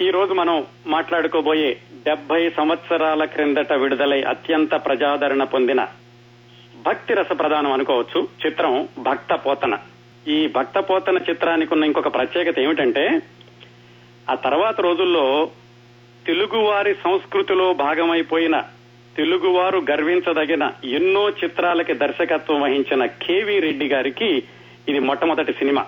ఈ రోజు మనం మాట్లాడుకోబోయే డెబ్బై సంవత్సరాల క్రిందట విడుదలై అత్యంత ప్రజాదరణ పొందిన భక్తి రస ప్రధానం అనుకోవచ్చు చిత్రం భక్త పోతన. ఈ భక్త పోతన చిత్రానికి ఉన్న ఇంకొక ప్రత్యేకత ఏమిటంటే ఆ తర్వాత రోజుల్లో తెలుగువారి సంస్కృతిలో భాగమైపోయిన తెలుగువారు గర్వించదగిన ఎన్నో చిత్రాలకి దర్శకత్వం వహించిన కేవీ రెడ్డి గారికి ఇది మొట్టమొదటి సినిమా.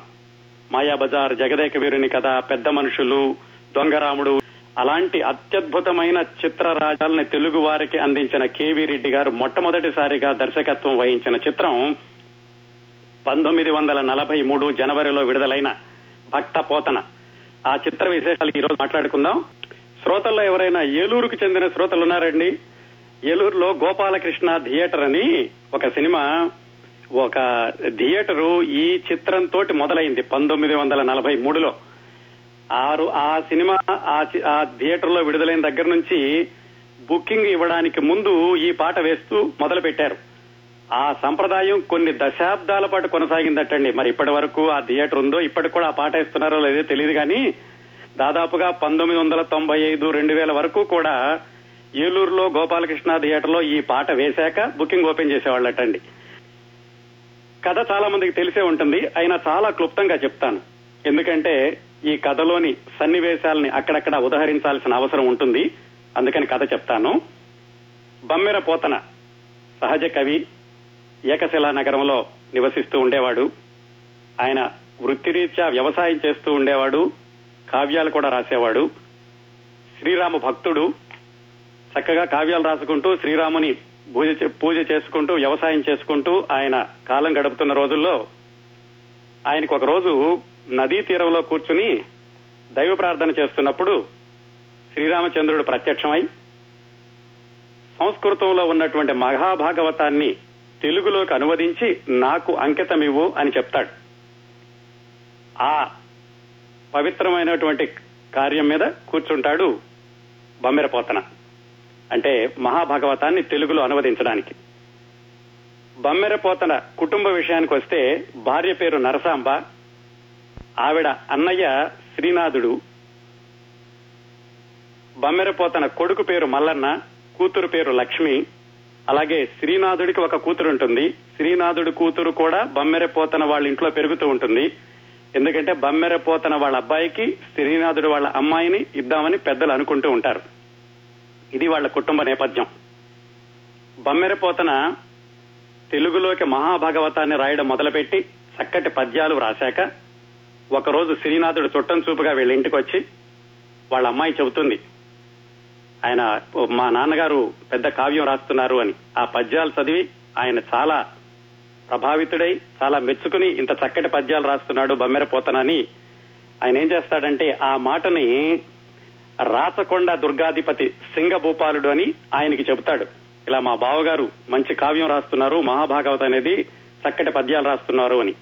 మాయాబజార్ జగదేక వీరుని కథ పెద్ద మనుషులు దొంగరాముడు. అలాంటి అత్యద్భుతమైన చిత్రరాజాలని తెలుగు వారికి అందించిన కేవీ రెడ్డి గారు మొట్టమొదటిసారిగా దర్శకత్వం వహించిన చిత్రం పంతొమ్మిది వందల నలభై మూడు జనవరిలో విడుదలైన భక్త పోతన ఆ చిత్ర విశేషాలు ఈ రోజు మాట్లాడుకుందాం. శ్రోతల్లో ఎవరైనా ఏలూరుకు చెందిన శ్రోతలు ఉన్నారండి? ఏలూరులో గోపాలకృష్ణ థియేటర్ అని ఒక సినిమా ఒక థియేటరు ఈ చిత్రంతో మొదలైంది పంతొమ్మిది వందల నలభై మూడులో. ఆరు ఆ సినిమా ఆ థియేటర్లో విడుదలైన దగ్గర నుంచి బుకింగ్ ఇవ్వడానికి ముందు ఈ పాట వేస్తూ మొదలు పెట్టారు ఆ సంప్రదాయం కొన్ని దశాబ్దాల పాటు కొనసాగిందటండి. మరి ఇప్పటి వరకు ఆ థియేటర్ ఉందో ఇప్పటికి కూడా ఆ పాట వేస్తున్నారో లేదో తెలియదు కానీ దాదాపుగా పంతొమ్మిది వందల తొంభై ఐదు రెండు వేల వరకు కూడా ఏలూరులో గోపాలకృష్ణ థియేటర్లో ఈ పాట వేశాక బుకింగ్ ఓపెన్ చేసేవాళ్ళటండి. కథ చాలా మందికి తెలిసే ఉంటుంది. అయినా చాలా క్లుప్తంగా చెప్తాను. ఎందుకంటే ఈ కథలోని సన్నివేశాలని అక్కడక్కడ ఉదహరించాల్సిన అవసరం ఉంటుంది. అందుకని కథ చెప్తాను. బమ్మెర పోతన సహజ కవి ఏకశిలా నగరంలో నివసిస్తూ ఉండేవాడు. ఆయన వృత్తిరీత్యా వ్యవసాయం చేస్తూ ఉండేవాడు. కావ్యాలు కూడా రాసేవాడు. శ్రీరామ భక్తుడు. చక్కగా కావ్యాలు రాసుకుంటూ శ్రీరాముని పూజ చే- పూజ చేసుకుంటూ వ్యవసాయం చేసుకుంటూ ఆయన కాలం గడుపుతున్న రోజుల్లో ఆయనకు ఒక రోజు నదీ తీరంలో కూర్చుని దైవ ప్రార్థన చేస్తున్నప్పుడు శ్రీరామచంద్రుడు ప్రత్యక్షమై సంస్కృతంలో ఉన్నటువంటి మహాభాగవతాన్ని తెలుగులోకి అనువదించి నాకు అంకితమివ్వు అని చెప్తాడు. ఆ పవిత్రమైనటువంటి కార్యం మీద కూర్చుంటాడు బమ్మెరపోతన. అంటే మహాభాగవతాన్ని తెలుగులో అనువదించడానికి. బమ్మెరపోతన కుటుంబ విషయానికి వస్తే భార్య పేరు నరసాంబ ఆవిడ అన్నయ్య శ్రీనాథుడు. బమ్మెరపోతన కొడుకు పేరు మల్లన్న కూతురు పేరు లక్ష్మి. అలాగే శ్రీనాథుడికి ఒక కూతురు ఉంటుంది శ్రీనాథుడి కూతురు కూడా బమ్మెరపోతన వాళ్ళ ఇంట్లో పెరుగుతూ ఉంటుంది. ఎందుకంటే బమ్మెరపోతన వాళ్ళ అబ్బాయికి శ్రీనాథుడు వాళ్ళ అమ్మాయిని ఇద్దామని పెద్దలు అనుకుంటూ ఉంటారు. ఇది వాళ్ళ కుటుంబ నేపథ్యం. బమ్మెరపోతన తెలుగులోకి మహాభాగవతాన్ని రాయడం మొదలుపెట్టి చక్కటి పద్యాలు రాశాక ఒకరోజు శ్రీనాథుడు చుట్టం చూపుగా వీళ్ళ ఇంటికి వచ్చి వాళ్ళ అమ్మాయి చెబుతుంది ఆయన మా నాన్నగారు పెద్ద కావ్యం రాస్తున్నారు అని. ఆ పద్యాలు చదివి ఆయన చాలా ప్రభావితుడై చాలా మెచ్చుకుని ఇంత చక్కటి పద్యాలు రాస్తున్నాడు బమ్మెరపోతనని ఆయన ఏం చేస్తాడంటే ఆ మాటని రాచకొండ దుర్గాధిపతి సింగభూపాలుడు అని ఆయనకి చెబుతాడు. ఇలా మా బావగారు మంచి కావ్యం రాస్తున్నారు మహాభాగవత అనేది చక్కటి పద్యాలు రాస్తున్నారు అని.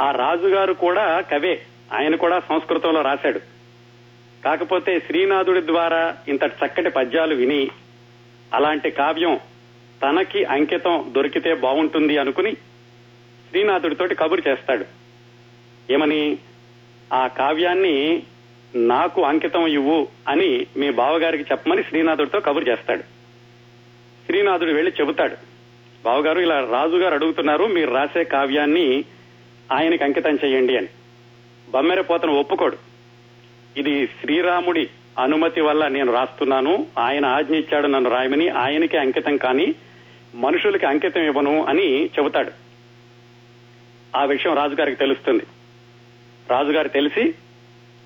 ఆ రాజుగారు కూడా కవే. ఆయన కూడా సంస్కృతంలో రాశాడు. కాకపోతే శ్రీనాథుడి ద్వారా ఇంత చక్కటి పద్యాలు విని అలాంటి కావ్యం తనకి అంకితం దొరికితే బాగుంటుంది అనుకుని శ్రీనాథుడితోటి కబురు చేస్తాడు. ఏమని ఆ కావ్యాన్ని నాకు అంకితం ఇవ్వు అని మీ బావగారికి చెప్పమని శ్రీనాథుడితో కబురు చేస్తాడు. శ్రీనాథుడు వెళ్ళి చెబుతాడు. బావగారు ఇలా రాజుగారు అడుగుతున్నారు మీరు రాసే కావ్యాన్ని ఆయనకి అంకితం చేయండి అని. బమ్మెరపోతను ఒప్పుకోడు. ఇది శ్రీరాముడి అనుమతి వల్ల నేను రాస్తున్నాను. ఆయన ఆజ్ఞ ఇచ్చాడు నన్ను రాయమని ఆయనకే అంకితం కానీ మనుషులకి అంకితం ఇవ్వను అని చెబుతాడు. ఆ విషయం రాజుగారికి తెలుస్తుంది. రాజుగారు తెలిసి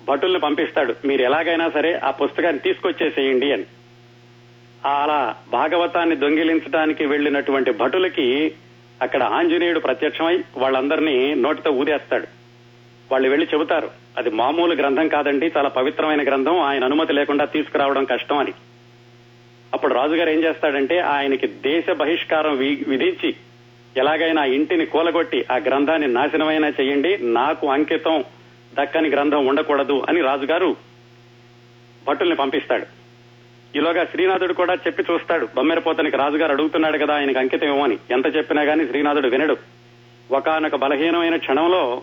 భటుల్ని పంపిస్తాడు. మీరు ఎలాగైనా సరే ఆ పుస్తకాన్ని తీసుకొచ్చేసేయండి అని. అలా భాగవతాన్ని దొంగిలించడానికి వెళ్ళినటువంటి భటులకి అక్కడ ఆంజనేయుడు ప్రత్యక్షమై వాళ్ళందరినీ నోటితో ఊదేస్తాడు. వాళ్ళు వెళ్ళి చెబుతారు అది మామూలు గ్రంథం కాదండి చాలా పవిత్రమైన గ్రంథం ఆయన అనుమతి లేకుండా తీసుకురావడం కష్టం అని. అప్పుడు రాజుగారు ఏం చేస్తాడంటే ఆయనకి దేశ బహిష్కారం వి- విధించి ఎలాగైనా ఆ ఇంటిని కూలగొట్టి ఆ గ్రంథాన్ని నాశనమైనా చేయండి నాకు అంకితం దక్కని గ్రంథం ఉండకూడదు అని రాజుగారు భటుల్ని పంపిస్తాడు. ఈలోగా శ్రీనాథుడు కూడా చెప్పి చూస్తాడు. బమ్మెరపోతనికి రాజుగారు అడుగుతున్నాడు కదా ఆయనకు అంకితం ఇవ్వని ఎంత చెప్పినా గాని శ్రీనాథుడు వినడు. ఒకానొక బలహీనమైన క్షణంలో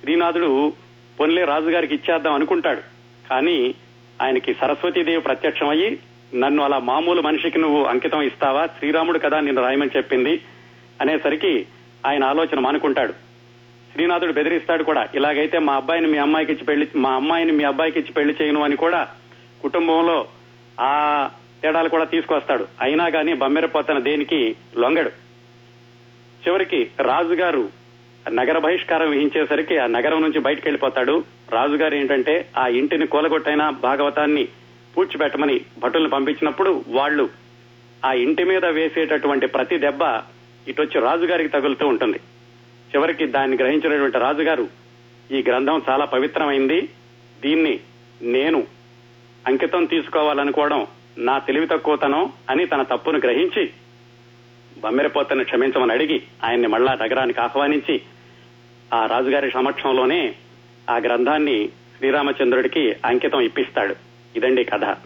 శ్రీనాథుడు పొన్లే రాజుగారికి ఇచ్చేద్దాం అనుకుంటాడు. కానీ ఆయనకి సరస్వతీదేవి ప్రత్యక్షం అయ్యి నన్ను అలా మామూలు మనిషికి నువ్వు అంకితం ఇస్తావా? శ్రీరాముడు కదా నిన్ను రాయమని చెప్పింది అనేసరికి ఆయన ఆలోచన మానుకుంటాడు. శ్రీనాథుడు బెదిరిస్తాడు కూడా ఇలాగైతే మా అబ్బాయిని మీ అమ్మాయికి ఇచ్చి పెళ్ళి మా అమ్మాయిని మీ అబ్బాయికి ఇచ్చి పెళ్ళి చేయను అని కూడా కుటుంబంలో ఆ తేడాలు కూడా తీసుకొస్తాడు. అయినా కానీ బమ్మెరపోతన దేనికి? లొంగడు. చివరికి రాజుగారు నగర బహిష్కారం విహించేసరికి ఆ నగరం నుంచి బయటకు వెళ్ళిపోతాడు రాజుగారు ఏంటంటే ఆ ఇంటిని కూలగొట్టైన భాగవతాన్ని పూడ్చిపెట్టమని భటులను పంపించినప్పుడు వాళ్ళు ఆ ఇంటి మీద వేసేటటువంటి ప్రతి దెబ్బ ఇటొచ్చి రాజుగారికి తగులుతూ ఉంటుంది. చివరికి దాన్ని గ్రహించినటువంటి రాజుగారు ఈ గ్రంథం చాలా పవిత్రమైంది. దీన్ని నేను అంకితం తీసుకోవాలనుకోవడం నా తెలివి తక్కువతనం అని తన తప్పును గ్రహించి బమ్మెరపోతను క్షమించమని అడిగి ఆయన్ని మళ్ళా నగరానికి ఆహ్వానించి ఆ రాజుగారి సమక్షంలోనే ఆ గ్రంథాన్ని శ్రీరామచంద్రుడికి అంకితం ఇప్పిస్తాడు. ఇదండి కథ.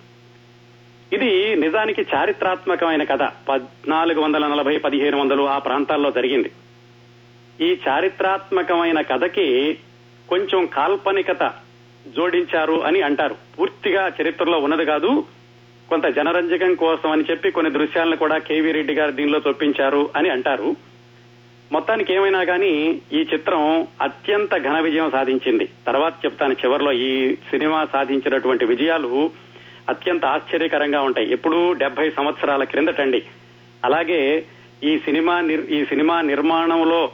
ఇది నిజానికి చారిత్రాత్మకమైన కథ. పద్నాలుగు వందల నలభై పదిహేను వందలు ఆ ప్రాంతాల్లో జరిగింది. ఈ చారిత్రాత్మకమైన కథకి కొంచెం కాల్పనికత జోడించారు అని అంటారు. పూర్తిగా చరిత్రలో ఉన్నది కాదు. కొంత జనరంజకం కోసం అని చెప్పి కొన్ని దృశ్యాలను కూడా కేవీ రెడ్డి గారు దీనిలో చొప్పించారు అని అంటారు. మొత్తానికి ఏమైనా కానీ ఈ చిత్రం అత్యంత ఘన విజయం సాధించింది. తర్వాత చెప్తాను చివరిలో ఈ సినిమా సాధించినటువంటి విజయాలు అత్యంత ఆశ్చర్యకరంగా ఉంటాయి. ఎప్పుడు డెబ్బై సంవత్సరాల క్రిందటండి. అలాగే ఈ సినిమా ఈ సినిమా నిర్మాణంలో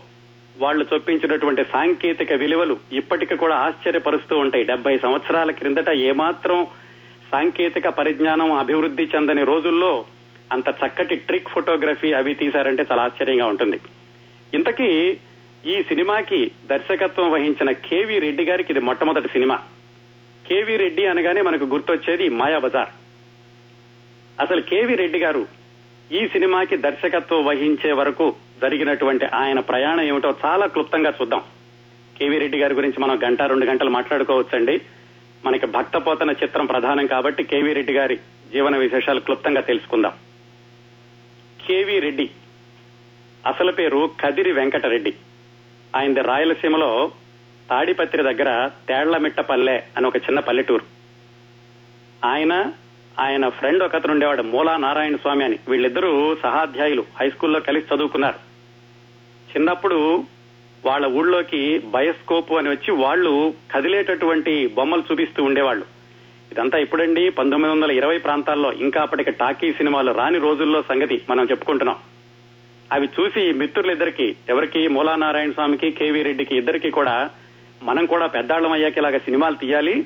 వాళ్ళు చొప్పించినటువంటి సాంకేతిక విలువలు ఇప్పటికి కూడా ఆశ్చర్యపరుస్తూ ఉంటాయి. డెబ్బై సంవత్సరాల క్రిందట ఏమాత్రం సాంకేతిక పరిజ్ఞానం అభివృద్ధి చెందని రోజుల్లో అంత చక్కటి ట్రిక్ ఫోటోగ్రఫీ అవి తీశారంటే చాలా ఆశ్చర్యంగా ఉంటుంది. ఇంతకీ ఈ సినిమాకి దర్శకత్వం వహించిన కేవి రెడ్డి గారికి ఇది మొట్టమొదటి సినిమా. కేవి రెడ్డి అనగానే మనకు గుర్తొచ్చేది మాయాబజార్ అసలు కేవి రెడ్డి గారు ఈ సినిమాకి దర్శకత్వం వహించే వరకు జరిగినటువంటి ఆయన ప్రయాణం ఏమిటో చాలా క్లుప్తంగా చూద్దాం. కేవీ రెడ్డి గారి గురించి మనం గంట రెండు గంటలు మాట్లాడుకోవచ్చండి. మనకి భక్తపోతన చిత్రం ప్రధానం కాబట్టి కేవీ రెడ్డి గారి జీవన విశేషాలు క్లుప్తంగా తెలుసుకుందాం. కేవీ రెడ్డి అసలు పేరు కదిరి వెంకటరెడ్డి. ఆయనది రాయలసీమలో తాడిపత్రి దగ్గర తేళ్ళమిట్టపల్లె అని ఒక చిన్న పల్లెటూరు. ఆయన ఆయన ఫ్రెండ్ ఒకతను ఉండేవాడు మూలా నారాయణ స్వామి అని. వీళ్ళిద్దరూ సహాధ్యాయులు హై స్కూల్లో కలిసి చదువుకున్నారు. చిన్నప్పుడు వాళ్ళ ఊళ్ళోకి బయోస్కోప్ అని వచ్చి వాళ్ళు కదిలేటటువంటి బొమ్మలు చూపిస్తూ ఉండేవాళ్ళు. ఇదంతా ఇప్పుడండి పంతొమ్మిది వందల ఇరవై ప్రాంతాల్లో ఇంకా అప్పటికి టాకీ సినిమాలు రాని రోజుల్లో సంగతి మనం చెప్పుకుంటున్నాం. అవి చూసి మిత్రులిద్దరికి ఎవరికి మూలా నారాయణ స్వామికి కేవీ రెడ్డికి ఇద్దరికి కూడా మనం కూడా పెద్దాళ్ళం అయ్యాక ఇలాగ సినిమాలు తీయాలి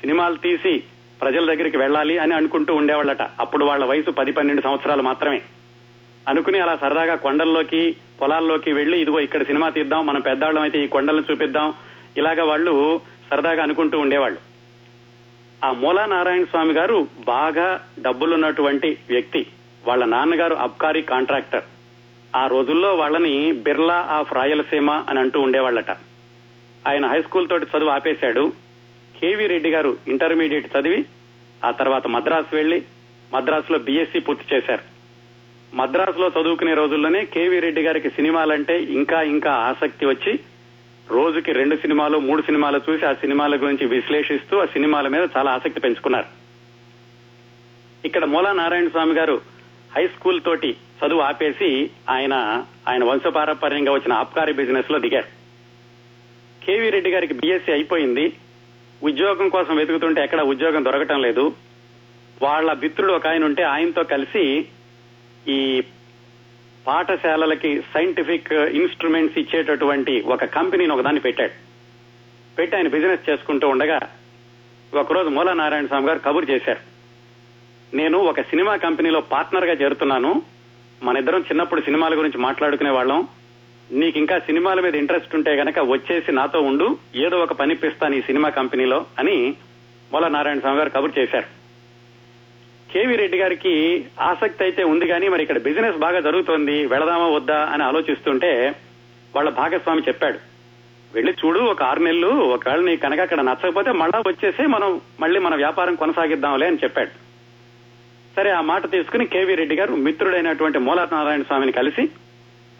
సినిమాలు తీసి ప్రజల దగ్గరికి వెళ్ళాలి అని అనుకుంటూ ఉండేవాళ్ళట. అప్పుడు వాళ్ళ వయసు పది పన్నెండు సంవత్సరాలు మాత్రమే. అనుకుని అలా సరదాగా కొండల్లోకి పొలాల్లోకి వెళ్ళి ఇదిగో ఇక్కడ సినిమా తీద్దాం మనం పెద్దాళ్ళం అయితే ఈ కొండలను చూపిద్దాం ఇలాగా వాళ్ళు సరదాగా అనుకుంటూ ఉండేవాళ్ళు. ఆ మూలా నారాయణ స్వామి గారు బాగా డబ్బులున్నటువంటి వ్యక్తి. వాళ్ళ నాన్నగారు అబ్కారీ కాంట్రాక్టర్. ఆ రోజుల్లో వాళ్ళని బిర్లా ఆఫ్ రాయలసీమ అని అంటూ ఉండేవాళ్ళట. ఆయన హై స్కూల్ తోటి చదువు ఆపేశాడు. కేవీ రెడ్డి గారు ఇంటర్మీడియట్ చదివి ఆ తర్వాత మద్రాసు వెళ్ళి మద్రాసులో బీఎస్సీ పూర్తి చేశారు. మద్రాసులో చదువుకునే రోజుల్లోనే కేవీ రెడ్డి గారికి సినిమాలంటే ఇంకా ఇంకా ఆసక్తి వచ్చి రోజుకి రెండు సినిమాలు మూడు సినిమాలు చూసి ఆ సినిమాల గురించి విశ్లేషిస్తూ ఆ సినిమాల మీద చాలా ఆసక్తి పెంచుకున్నారు. ఇక్కడ మూలా నారాయణ స్వామి గారు హై స్కూల్ తోటి చదువు ఆపేసి ఆయన ఆయన వంశపారంపర్యంగా వచ్చిన ఆబ్కారీ బిజినెస్లో దిగారు. కేవీ రెడ్డి గారికి బీఎస్సీ అయిపోయింది. ఉద్యోగం కోసం వెతుకుతుంటే ఎక్కడ ఉద్యోగం దొరకటం లేదు. వాళ్ళ మిత్రుడు ఒక ఆయన ఉంటే ఆయనతో కలిసి ఈ పాఠశాలలకి సైంటిఫిక్ ఇన్స్ట్రుమెంట్స్ ఇచ్చేటటువంటి ఒక కంపెనీని ఒకదాన్ని పెట్టాడు. పెట్టి ఆయన బిజినెస్ చేసుకుంటూ ఉండగా ఒకరోజు మూలా నారాయణ స్వామి గారు కబురు చేశారు. నేను ఒక సినిమా కంపెనీలో పార్ట్నర్గా చేరుతున్నాను. మన ఇద్దరం చిన్నప్పుడు సినిమాల గురించి మాట్లాడుకునే వాళ్ళం. నీకు ఇంకా సినిమాల మీద ఇంట్రెస్ట్ ఉంటే గనక వచ్చేసి నాతో ఉండు ఏదో ఒక పనిపిస్తాను ఈ సినిమా కంపెనీలో అని మూల నారాయణ స్వామి గారు కబురు చేశారు. కేవీ రెడ్డి గారికి ఆసక్తి అయితే ఉంది కానీ మరి ఇక్కడ బిజినెస్ బాగా జరుగుతోంది వెళదామా వద్దా అని ఆలోచిస్తుంటే వాళ్ళ భాగస్వామి చెప్పాడు. వెళ్ళి చూడు ఒక ఆరు నెలలు ఒకవేళ నీ కనుక అక్కడ నచ్చకపోతే మళ్ళా వచ్చేసి మనం మళ్ళీ మన వ్యాపారం కొనసాగిద్దాంలే అని చెప్పాడు. సరే ఆ మాట తీసుకుని కేవీ రెడ్డి గారు మిత్రుడైనటువంటి మూలా నారాయణ స్వామిని కలిసి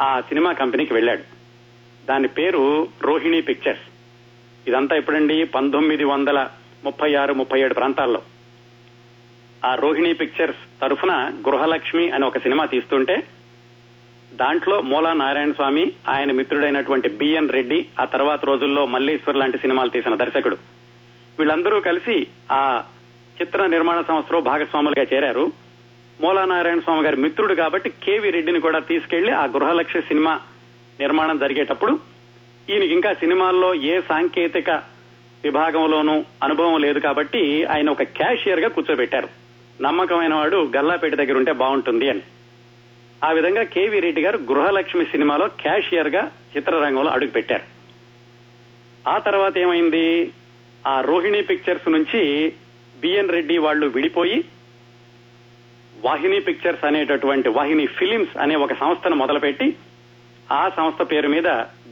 ఆ సినిమా కంపెనీకి వెళ్ళాడు. దాని పేరు రోహిణి పిక్చర్స్. ఇదంతా ఎప్పుడండి? పంతొమ్మిది వందల ముప్పై ఆరు ముప్పై ఏడు ప్రాంతాల్లో. ఆ రోహిణి పిక్చర్స్ తరఫున గృహలక్ష్మి అని ఒక సినిమా తీస్తుంటే దాంట్లో మూలా నారాయణ స్వామి ఆయన మిత్రుడైనటువంటి బిఎన్ రెడ్డి ఆ తర్వాత రోజుల్లో మల్లేశ్వర్ లాంటి సినిమాలు తీసిన దర్శకుడు. వీళ్ళందరూ కలిసి ఆ చిత్ర నిర్మాణ సంస్థలో భాగస్వాములుగా చేరారు. మూలా నారాయణ స్వామి గారి మిత్రుడు కాబట్టి కేవీ రెడ్డిని కూడా తీసుకెళ్ళి ఆ గృహలక్ష్మి సినిమా నిర్మాణం జరిగేటప్పుడు ఈయనకి ఇంకా సినిమాల్లో ఏ సాంకేతిక విభాగంలోనూ అనుభవం లేదు కాబట్టి ఆయన ఒక క్యాషియర్గా కూర్చోబెట్టారు. నమ్మకమైన వాడు గల్లాపేట దగ్గర ఉంటే బాగుంటుంది అని. ఆ విధంగా కేవీ రెడ్డి గారు గృహలక్ష్మి సినిమాలో క్యాషియర్గా చిత్రరంగంలో అడుగు పెట్టారు. ఆ తర్వాత ఏమైంది? ఆ రోహిణి పిక్చర్స్ నుంచి బిఎన్ రెడ్డి వాళ్ళు విడిపోయి వాహిని పిక్చర్స్ అనేటటువంటి వాహిని ఫిలిమ్స్ అనే ఒక సంస్థను మొదలుపెట్టి ఆ సంస్థ పేరు మీద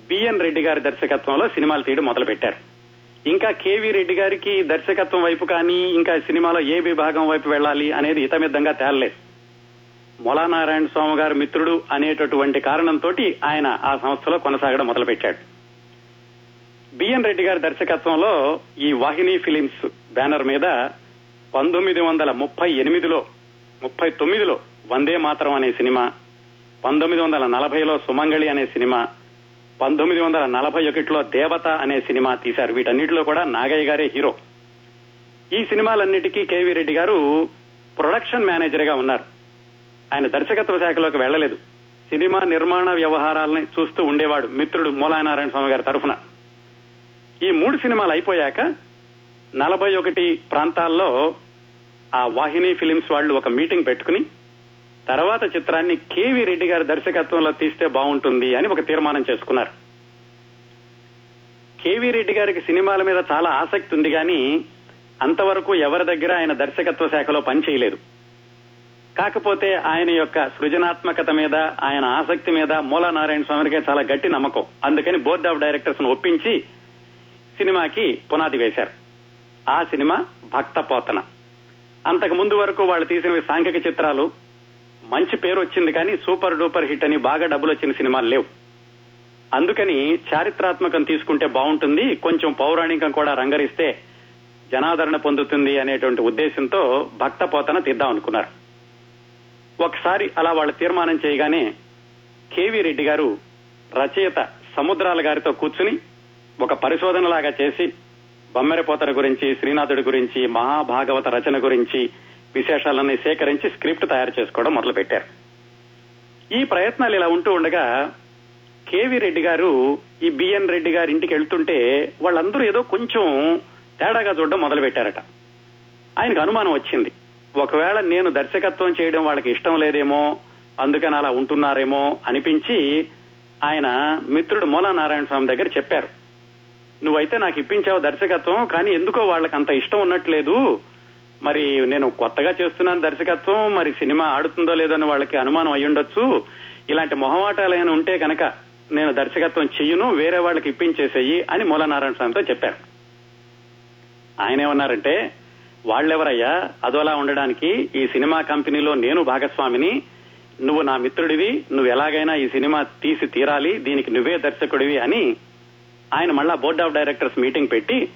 బిఎన్ రెడ్డి గారి దర్శకత్వంలో సినిమాలు తీయడం మొదలుపెట్టారు. ఇంకా కేవీ రెడ్డి గారికి దర్శకత్వం వైపు కానీ ఇంకా సినిమాలో ఏ విభాగం వైపు వెళ్ళాలి అనేది హితమిద్దంగా తేలలేదు. మొలానారాయణ స్వామి గారి మిత్రుడు అనేటటువంటి కారణంతో ఆయన ఆ సంస్థలో కొనసాగడం మొదలుపెట్టాడు. బిఎన్ రెడ్డి గారి దర్శకత్వంలో ఈ వాహిని ఫిలిమ్స్ బ్యానర్ మీద పంతొమ్మిది వందల ముప్పై ఎనిమిదిలో ముప్పై తొమ్మిదిలో వందే మాతరం అనే సినిమా పంతొమ్మిది వందల నలభైలో సుమంగళి అనే సినిమా పంతొమ్మిది వందల నలభై ఒకటిలో దేవత అనే సినిమా తీశారు. వీటన్నిటిలో కూడా నాగయ్య గారే హీరో. ఈ సినిమాలన్నిటికీ కేవీ రెడ్డి గారు ప్రొడక్షన్ మేనేజర్గా ఉన్నారు. ఆయన దర్శకత్వ శాఖలోకి వెళ్ళలేదు సినిమా నిర్మాణ వ్యవహారాలని చూస్తూ ఉండేవాడు మిత్రుడు మూలానారాయణ స్వామి గారి తరఫున. ఈ మూడు సినిమాలు అయిపోయాక నలభై ఒకటి ప్రాంతాల్లో ఆ వాహిని ఫిలిమ్స్ వాళ్ళు ఒక మీటింగ్ పెట్టుకుని తర్వాత చిత్రాన్ని కేవీ రెడ్డి గారి దర్శకత్వంలో తీస్తే బాగుంటుంది అని ఒక తీర్మానం చేసుకున్నారు. కేవీ రెడ్డి గారికి సినిమాల మీద చాలా ఆసక్తి ఉంది కానీ అంతవరకు ఎవరి దగ్గర ఆయన దర్శకత్వ శాఖలో పనిచేయలేదు కాకపోతే ఆయన యొక్క సృజనాత్మకత మీద ఆయన ఆసక్తి మీద మూలా నారాయణ స్వామికి చాలా గట్టి నమ్మకం. అందుకని బోర్డ్ ఆఫ్ డైరెక్టర్స్ను ఒప్పించి సినిమాకి పునాది వేశారు. ఆ సినిమా భక్త పోతన అంతకు ముందు వరకు వాళ్ళు తీసిన సాంఘిక చిత్రాలు మంచి పేరు వచ్చింది కానీ సూపర్ డూపర్ హిట్ అని బాగా డబ్బులు వచ్చిన సినిమాలు లేవు. అందుకని చారిత్రాత్మకం తీసుకుంటే బాగుంటుంది కొంచెం పౌరాణికం కూడా రంగరిస్తే జనాదరణ పొందుతుంది అనేటువంటి ఉద్దేశంతో భక్త పోతన తీద్దాం అనుకున్నారు. ఒకసారి అలా వాళ్ళు తీర్మానం చేయగానే కేవీ రెడ్డి గారు రచయిత సముద్రాల గారితో కూర్చుని ఒక పరిశోధనలాగా చేసి బొమ్మెరపోతన గురించి శ్రీనాథుడి గురించి మహాభాగవత రచన గురించి విశేషాలన్నీ సేకరించి స్క్రిప్ట్ తయారు చేసుకోవడం మొదలు పెట్టారు ఈ ప్రయత్నాలు ఇలా ఉంటూ ఉండగా కేవీ రెడ్డి గారు ఈ బిఎన్ రెడ్డి గారి ఇంటికి వెళ్తుంటే వాళ్ళందరూ ఏదో కొంచెం తేడాగా చూడడం మొదలు పెట్టారట ఆయనకు అనుమానం వచ్చింది. ఒకవేళ నేను దర్శకత్వం చేయడం వాళ్ళకి ఇష్టం లేదేమో అందుకని అలా ఉంటున్నారేమో అనిపించి ఆయన మిత్రుడు మూలా నారాయణ స్వామి దగ్గర చెప్పారు. నువ్వైతే నాకు ఇప్పించావు దర్శకత్వం కానీ ఎందుకో వాళ్ళకి అంత ఇష్టం ఉన్నట్లేదు మరి నేను కొత్తగా చేస్తున్నాను దర్శకత్వం మరి సినిమా ఆడుతుందో లేదో అని వాళ్ళకి అనుమానం అయ్యుండొచ్చు ఇలాంటి మొహమాటాలు ఏమైనా ఉంటే కనుక నేను దర్శకత్వం చెయ్యను వేరే వాళ్ళకి ఇప్పించేసేయి అని మూలనారాయణ స్వామితో చెప్పారు. ఆయన ఏమన్నారంటే వాళ్ళెవరయ్యా? అదోలా ఉండడానికి ఈ సినిమా కంపెనీలో నేను భాగస్వామిని. నువ్వు నా మిత్రుడివి నువ్వు ఎలాగైనా ఈ సినిమా తీసి తీరాలి దీనికి నువ్వే దర్శకుడివి అని ఆయన మళ్ళా బోర్డ్ ఆఫ్ డైరెక్టర్స్ మీటింగ్ పెట్టి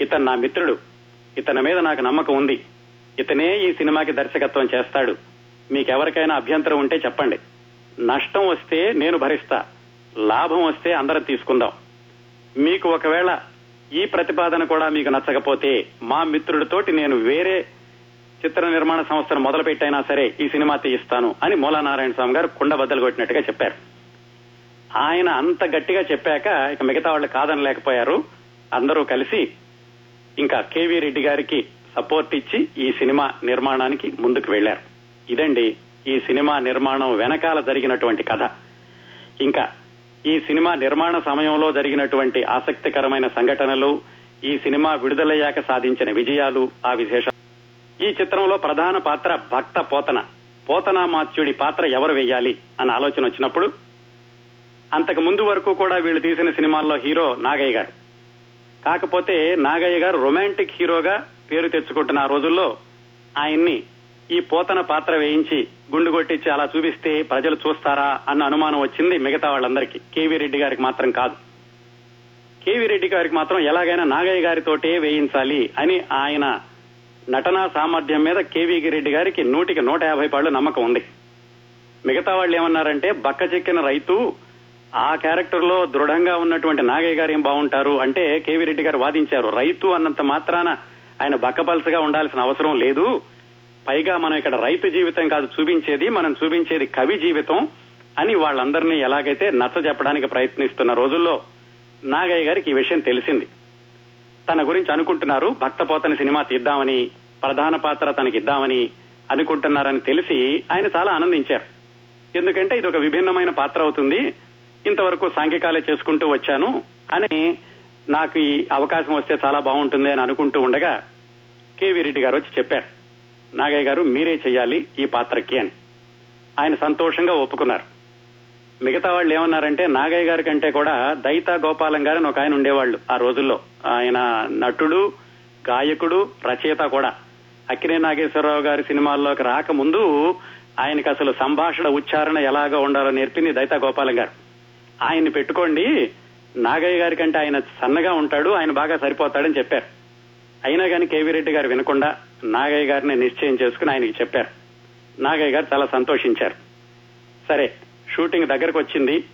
ఇతను నా మిత్రుడు. ఇతని మీద నాకు నమ్మకం ఉంది. ఇతనే ఈ సినిమాకి దర్శకత్వం చేస్తాడు. మీకెవరికైనా అభ్యంతరం ఉంటే చెప్పండి. నష్టం వస్తే నేను భరిస్తా. లాభం వస్తే అందరం తీసుకుందాం. మీకు ఒకవేళ ఈ ప్రతిపాదన కూడా మీకు నచ్చకపోతే మా మిత్రుడితోటి నేను వేరే చిత్ర నిర్మాణ సంస్థను మొదలు పెట్టైనా సరే ఈ సినిమా తీయిస్తాను అని మూలానారాయణ స్వామి గారు కుండ బద్దలు కొట్టినట్టుగా చెప్పారు. ఆయన అంత గట్టిగా చెప్పాక ఇక మిగతా వాళ్ళు కాదనలేకపోయారు. అందరూ కలిసి ఇంకా కేవీ రెడ్డి గారికి సపోర్ట్ ఇచ్చి ఈ సినిమా నిర్మాణానికి ముందుకు వెళ్ళారు ఇదండి ఈ సినిమా నిర్మాణం వెనకాల జరిగినటువంటి కథ. ఇంకా ఈ సినిమా నిర్మాణ సమయంలో జరిగినటువంటి ఆసక్తికరమైన సంఘటనలు ఈ సినిమా విడుదలయ్యాక సాధించిన విజయాలు ఆ విశేషాలు ఈ చిత్రంలో ప్రధాన పాత్ర భక్త పోతన. పోతనామాత్యుడి పాత్ర ఎవరు వేయాలి అన్న ఆలోచన వచ్చినప్పుడు అంతకు ముందు వరకు కూడా వీళ్ళు తీసిన సినిమాల్లో హీరో నాగయ్య గారు. కాకపోతే నాగయ్య గారు రొమాంటిక్ హీరోగా పేరు తెచ్చుకుంటున్న ఆ రోజుల్లో ఆయన్ని ఈ పోతన పాత్ర వేయించి గుండు కొట్టించి అలా చూపిస్తే ప్రజలు చూస్తారా అన్న అనుమానం వచ్చింది మిగతా వాళ్ళందరికీ. కేవీ రెడ్డి గారికి మాత్రం కాదు. కేవీ రెడ్డి గారికి మాత్రం ఎలాగైనా నాగయ్య గారితోటే వేయించాలి అని ఆయన నటనా సామర్థ్యం మీద కేవీ రెడ్డి గారికి నూటికి నూట యాభై పాళ్ళు నమ్మకం ఉంది. మిగతా వాళ్ళు ఏమన్నారంటే బక్క చెక్కిన రైతు ఆ క్యారెక్టర్లో దృఢంగా ఉన్నటువంటి నాగయ్య గారు ఏం బాగుంటారు అంటే కేవీ రెడ్డి గారు వాదించారు. రైతు అన్నంత మాత్రాన ఆయన బక్కపలసగా ఉండాల్సిన అవసరం లేదు. పైగా మనం ఇక్కడ రైతు జీవితం కాదు చూపించేది మనం చూపించేది కవి జీవితం అని వాళ్ళందరినీ ఎలాగైతే నచ్చ చెప్పడానికి ప్రయత్నిస్తున్న రోజుల్లో నాగయ్య గారికి ఈ విషయం తెలిసింది. తన గురించి అనుకుంటున్నారు భక్తపోతని సినిమా తీద్దామని ప్రధాన పాత్ర తనకి ఇద్దామని అనుకుంటున్నారని తెలిసి ఆయన చాలా ఆనందించారు. ఎందుకంటే ఇది ఒక విభిన్నమైన పాత్ర అవుతుంది. ఇంతవరకు సాంఘికాలే చేసుకుంటూ వచ్చాను అని నాకు ఈ అవకాశం వస్తే చాలా బాగుంటుంది అని అనుకుంటూ ఉండగా కేవీ రెడ్డి గారు వచ్చి చెప్పారు. నాగయ్య గారు మీరే చేయాలి ఈ పాత్రకి అని. ఆయన సంతోషంగా ఒప్పుకున్నారు. మిగతా వాళ్ళు ఏమన్నారంటే నాగయ్య గారి కంటే కూడా దైత గోపాలం గారని ఒక ఆయన ఉండేవాళ్ళు ఆ రోజుల్లో. ఆయన నటుడు గాయకుడు రచయిత కూడా. అక్కినే నాగేశ్వరరావు గారి సినిమాల్లోకి రాకముందు ఆయనకి అసలు సంభాషణ ఉచ్చారణ ఎలాగా ఉండాలో నేర్పింది దైత గోపాలం గారు. ఆయన్ని పెట్టుకోండి. నాగయ్య గారి కంటే ఆయన సన్నగా ఉంటాడు ఆయన బాగా సరిపోతాడని చెప్పారు. అయినా కానీ కేవీ రెడ్డి గారు వినకుండా నాగయ్య గారిని నిశ్చయం చేసుకుని ఆయనకి చెప్పారు. నాగయ్య గారు చాలా సంతోషించారు. సరే షూటింగ్ దగ్గరకు వచ్చింది.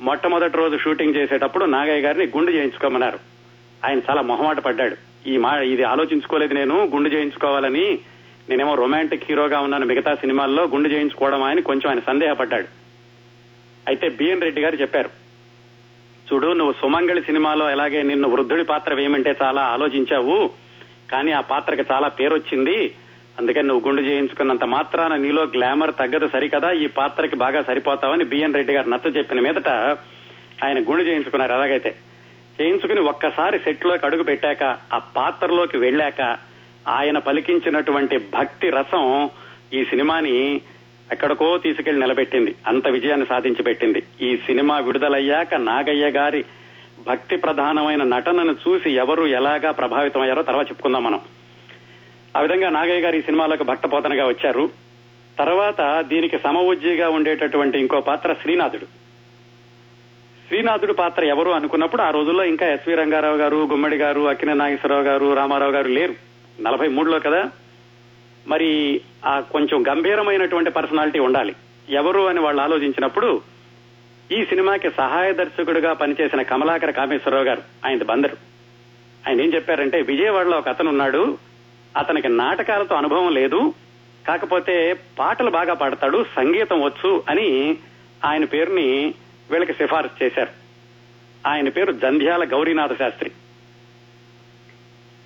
మొట్టమొదటి రోజు షూటింగ్ చేసేటప్పుడు నాగయ్య గారిని గుండు చేయించుకోమన్నారు. ఆయన చాలా మొహమాట పడ్డాడు. ఈ మా ఇది ఆలోచించుకోలేదు నేను గుండు చేయించుకోవాలని. నేనేమో రొమాంటిక్ హీరోగా ఉన్నాను మిగతా సినిమాల్లో గుండు చేయించుకోవడం అని కొంచెం ఆయన సందేహపడ్డాడు. అయితే బిఎన్ రెడ్డి గారు చెప్పారు. చూడు నువ్వు సుమంగళి సినిమాలో ఎలాగే నిన్ను వృద్ధుడి పాత్ర వేయమంటే చాలా ఆలోచించావు కానీ ఆ పాత్రకి చాలా పేరు వచ్చింది అందుకని నువ్వు గుండు చేయించుకున్నంత మాత్రాన నీలో గ్లామర్ తగ్గదు సరికదా ఈ పాత్రకి బాగా సరిపోతావని బిఎన్ రెడ్డి గారు నచ్చ చెప్పిన మీదట ఆయన గుండు చేయించుకున్నారు అలాగైతే చేయించుకుని ఒక్కసారి సెట్లోకి అడుగు పెట్టాక ఆ పాత్రలోకి వెళ్ళాక ఆయన పలికించినటువంటి భక్తి రసం ఈ సినిమాని ఎక్కడికో తీసుకెళ్ళి నిలబెట్టింది. అంత విజయాన్ని సాధించి పెట్టింది. ఈ సినిమా విడుదలయ్యాక నాగయ్య గారి భక్తి ప్రధానమైన నటనను చూసి ఎవరు ఎలాగా ప్రభావితమయ్యారో తర్వాత చెప్పుకుందాం మనం. ఆ విధంగా నాగయ్య గారు ఈ సినిమాలోకి భక్తపోతనగా వచ్చారు. తర్వాత దీనికి సమవుజ్జిగా ఉండేటటువంటి ఇంకో పాత్ర శ్రీనాథుడు. శ్రీనాథుడు పాత్ర ఎవరు అనుకున్నప్పుడు ఆ రోజుల్లో ఇంకా ఎస్వి రంగారావు గారు గుమ్మడి గారు అక్కిన నాగేశ్వరరావు గారు రామారావు గారు లేరు. నలభై మూడులో కదా మరి ఆ కొంచెం గంభీరమైనటువంటి పర్సనాలిటీ ఉండాలి. ఎవరు అని వాళ్ళు ఆలోచించినప్పుడు ఈ సినిమాకి సహాయ దర్శకుడుగా పనిచేసిన కమలాకర కామేశ్వరరావు గారు ఆయన బందరు. ఆయన ఏం చెప్పారంటే విజయవాడలో ఒక అతను ఉన్నాడు అతనికి నాటకాలతో అనుభవం లేదు కాకపోతే పాటలు బాగా పాడతాడు సంగీతం వచ్చు అని ఆయన పేరుని వీళ్ళకి సిఫారసు చేశారు. ఆయన పేరు జంధ్యాల గౌరీనాథ శాస్త్రి.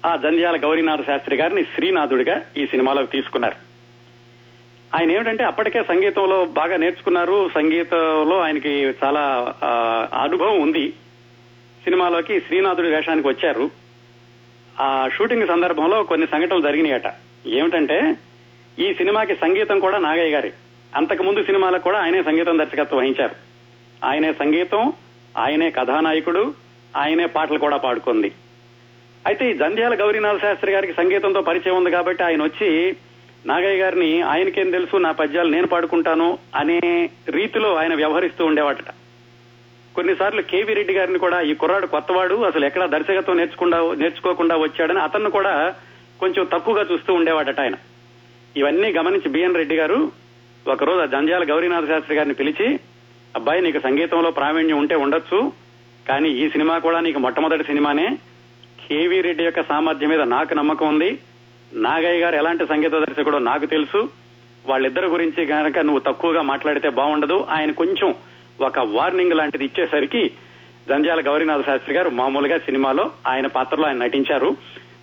ఆ జంధ్యాల గౌరీనాథ శాస్త్రి గారిని శ్రీనాథుడిగా ఈ సినిమాలోకి తీసుకున్నారు. ఆయన ఏమిటంటే అప్పటికే సంగీతంలో బాగా నేర్చుకున్నారు. సంగీతంలో ఆయనకి చాలా అనుభవం ఉంది. సినిమాలోకి శ్రీనాథుడి వేషానికి వచ్చారు. ఆ షూటింగ్ సందర్భంలో కొన్ని సంఘటనలు జరిగినాయట. ఏమిటంటే ఈ సినిమాకి సంగీతం కూడా నాగయ్య గారి. అంతకు ముందు సినిమాలకు కూడా ఆయనే సంగీతం దర్శకత్వం వహించారు. ఆయనే సంగీతం ఆయనే కథానాయకుడు ఆయనే పాటలు కూడా పాడుకుంది. అయితే ఈ జంధ్యాల గౌరీనాథ శాస్త్రి గారికి సంగీతంతో పరిచయం ఉంది కాబట్టి ఆయన వచ్చి నాగయ్య గారిని ఆయనకేం తెలుసు నా పద్యాలు నేను పాడుకుంటాను అనే రీతిలో ఆయన వ్యవహరిస్తూ ఉండేవాట కొన్నిసార్లు కేవీ రెడ్డి గారిని కూడా ఈ కుర్రాడు కొత్తవాడు అసలు ఎక్కడా దర్శకత్వం నేర్చుకుండా నేర్చుకోకుండా వచ్చాడని అతన్ని కూడా కొంచెం తక్కువగా చూస్తూ ఉండేవాడట ఆయన. ఇవన్నీ గమనించి బిఎన్ రెడ్డి గారు ఒకరోజు ఆ జంజాల గౌరీనాథ శాస్త్రి గారిని పిలిచి అబ్బాయి నీకు సంగీతంలో ప్రావీణ్యం ఉంటే ఉండొచ్చు కానీ ఈ సినిమా కూడా నీకు మొట్టమొదటి సినిమానే కేవీ రెడ్డి యొక్క సామర్థ్యం మీద నాకు నమ్మకం ఉంది. నాగయ్య గారు ఎలాంటి సంగీత దర్శకుడో నాకు తెలుసు. వాళ్ళిద్దరి గురించి గనక నువ్వు తక్కువగా మాట్లాడితే బాగుండదు. ఆయన కొంచెం ఒక వార్నింగ్ లాంటిది ఇచ్చేసరికి జంజాల గౌరీనాథ శాస్త్రి గారు మామూలుగా సినిమాలో ఆయన పాత్రలో ఆయన నటించారు.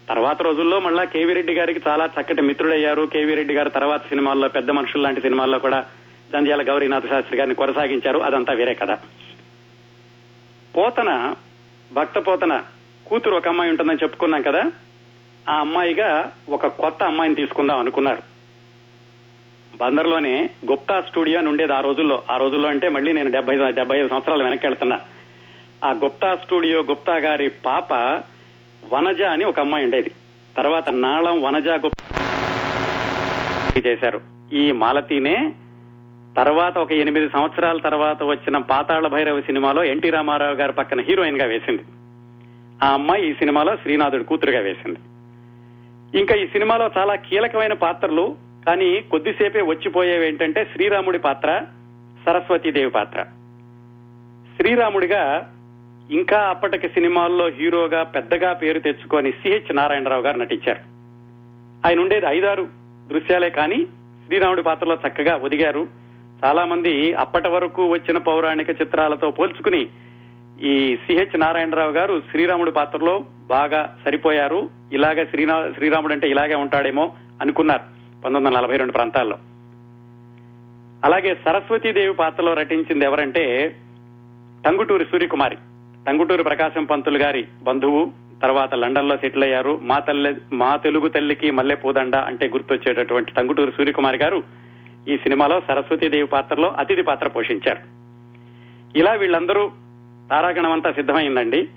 తర్వాత రోజుల్లో మళ్ళా కేవీ రెడ్డి గారికి చాలా చక్కటి మిత్రుడయ్యారు. కేవీ రెడ్డి గారు తర్వాత సినిమాల్లో పెద్ద మనుషులు లాంటి సినిమాల్లో కూడా జంజాల గౌరీనాథ శాస్త్రి గారిని కొనసాగించారు. అదంతా వేరే కదా పోతన భక్త పోతన కూతురు ఒక అమ్మాయి ఉంటుందని చెప్పుకున్నాం కదా ఆ అమ్మాయిగా ఒక కొత్త అమ్మాయిని తీసుకుందాం అనుకున్నారు. బందర్లోనే గుప్తా స్టూడియో అని ఉండేది ఆ రోజుల్లో. ఆ రోజుల్లో అంటే మళ్ళీ నేను డెబ్బై డెబ్బై ఐదు సంవత్సరాలు వెనక్కి వెళ్తున్నా. ఆ గుప్తా స్టూడియో గుప్తా గారి పాప వనజ అని ఒక అమ్మాయి ఉండేది. తర్వాత నాళం వనజ గుప్తా చేశారు. ఈ మాలతీనే తర్వాత ఒక ఎనిమిది సంవత్సరాల తర్వాత వచ్చిన పాతాళ భైరవ సినిమాలో ఎన్టీ రామారావు గారి పక్కన హీరోయిన్గా వేసింది. ఆ అమ్మాయి ఈ సినిమాలో శ్రీనాథుడి కూతురుగా వేసింది. ఇంకా ఈ సినిమాలో చాలా కీలకమైన పాత్రలు కానీ కొద్దిసేపే వచ్చిపోయేవి ఏంటంటే శ్రీరాముడి పాత్ర సరస్వతీదేవి పాత్ర. శ్రీరాముడిగా ఇంకా అప్పటికి సినిమాల్లో హీరోగా పెద్దగా పేరు తెచ్చుకొని సిహెచ్ నారాయణరావు గారు నటించారు. ఆయన ఉండేది ఐదారు దృశ్యాలే కానీ శ్రీరాముడి పాత్రలో చక్కగా ఒదిగారు. చాలా మంది అప్పటి వరకు వచ్చిన పౌరాణిక చిత్రాలతో పోల్చుకుని ఈ సిహెచ్ నారాయణరావు గారు శ్రీరాముడి పాత్రలో బాగా సరిపోయారు. ఇలాగే శ్రీనా శ్రీరాముడు అంటే ఇలాగే ఉంటాడేమో అనుకున్నారు పంతొమ్మిది వందల నలభై రెండు ప్రాంతాల్లో. అలాగే సరస్వతీదేవి పాత్రలో నటించింది ఎవరంటే టంగుటూరి సూర్యకుమారి. టంగుటూరి ప్రకాశం పంతులు గారి బంధువు తర్వాత లండన్లో సెటిల్ అయ్యారు. మా తల్లి మా తెలుగు తల్లికి మల్లె పూదండ అంటే గుర్తొచ్చేటటువంటి టంగుటూరి సూర్యకుమారి గారు ఈ సినిమాలో సరస్వతీదేవి పాత్రలో అతిథి పాత్ర పోషించారు. ఇలా వీళ్ళందరూ తారాగణం అంతా సిద్ధమైందండి.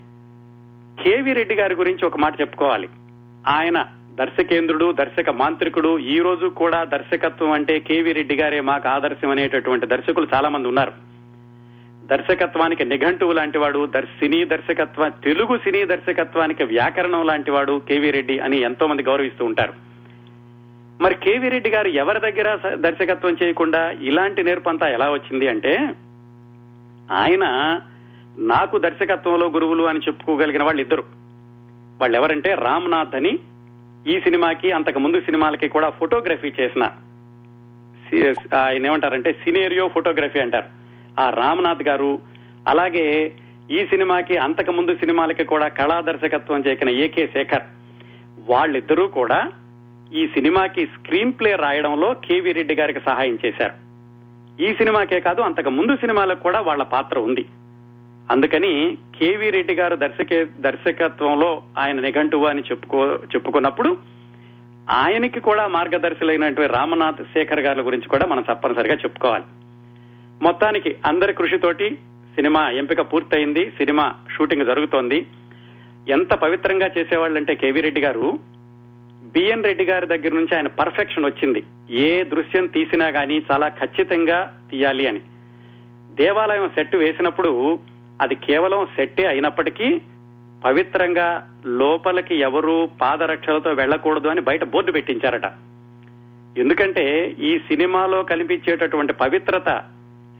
కేవి రెడ్డి గారి గురించి ఒక మాట చెప్పుకోవాలి. ఆయన దర్శకేంద్రుడు దర్శక మాంత్రికుడు ఈ రోజు కూడా దర్శకత్వం అంటే కేవి రెడ్డి గారే మాకు ఆదర్శం అనేటటువంటి దర్శకులు చాలా మంది ఉన్నారు. దర్శకత్వానికి నిఘంటువు లాంటి వాడు సినీ దర్శకత్వ తెలుగు సినీ దర్శకత్వానికి వ్యాకరణం లాంటి వాడు కేవీ రెడ్డి అని ఎంతో మంది గౌరవిస్తూ ఉంటారు. మరి కేవీ రెడ్డి గారు ఎవరి దగ్గర స- దర్శకత్వం చేయకుండా ఇలాంటి నేర్పంతా ఎలా వచ్చింది అంటే ఆయన నాకు దర్శకత్వంలో గురువులు అని చెప్పుకోగలిగిన వాళ్ళు ఇద్దరు వాళ్ళు ఎవరంటే రామ్నాథ్ అని ఈ సినిమాకి అంతకు ముందు సినిమాలకి కూడా ఫోటోగ్రఫీ చేసిన ఆయన ఏమంటారంటే సినేరియో ఫోటోగ్రఫీ అంటారు. ఆ రామ్నాథ్ గారు అలాగే ఈ సినిమాకి అంతకు ముందు సినిమాలకి కూడా కళా దర్శకత్వం చేసిన ఏకే శేఖర్. వాళ్ళిద్దరూ కూడా ఈ సినిమాకి స్క్రీన్ ప్లే రాయడంలో కేవీ రెడ్డి గారికి సహాయం చేశారు. ఈ సినిమాకే కాదు అంతకు ముందు సినిమాలకు కూడా వాళ్ళ పాత్ర ఉంది. అందుకని కేవీ రెడ్డి గారు దర్శకే దర్శకత్వంలో ఆయన నిఘంటువు అని చెప్పుకో చెప్పుకున్నప్పుడు ఆయనకి కూడా మార్గదర్శులైనటువంటి రామనాథ్ శేఖర్ గారి గురించి కూడా మనం తప్పనిసరిగా చెప్పుకోవాలి. మొత్తానికి అందరి కృషితోటి సినిమా ఎంపిక పూర్తయింది సినిమా షూటింగ్ జరుగుతోంది. ఎంత పవిత్రంగా చేసేవాళ్ళంటే కేవీ రెడ్డి గారు బిఎన్ రెడ్డి గారి దగ్గర నుంచి ఆయన పర్ఫెక్షన్ వచ్చింది. ఏ దృశ్యం తీసినా గానీ చాలా ఖచ్చితంగా తీయాలి అని. దేవాలయం సెట్ వేసినప్పుడు అది కేవలం సెట్టే అయినప్పటికీ పవిత్రంగా లోపలికి ఎవరు పాదరక్షలతో వెళ్ళకూడదు అని బయట బోర్డు పెట్టించారట. ఎందుకంటే ఈ సినిమాలో కనిపించేటటువంటి పవిత్రత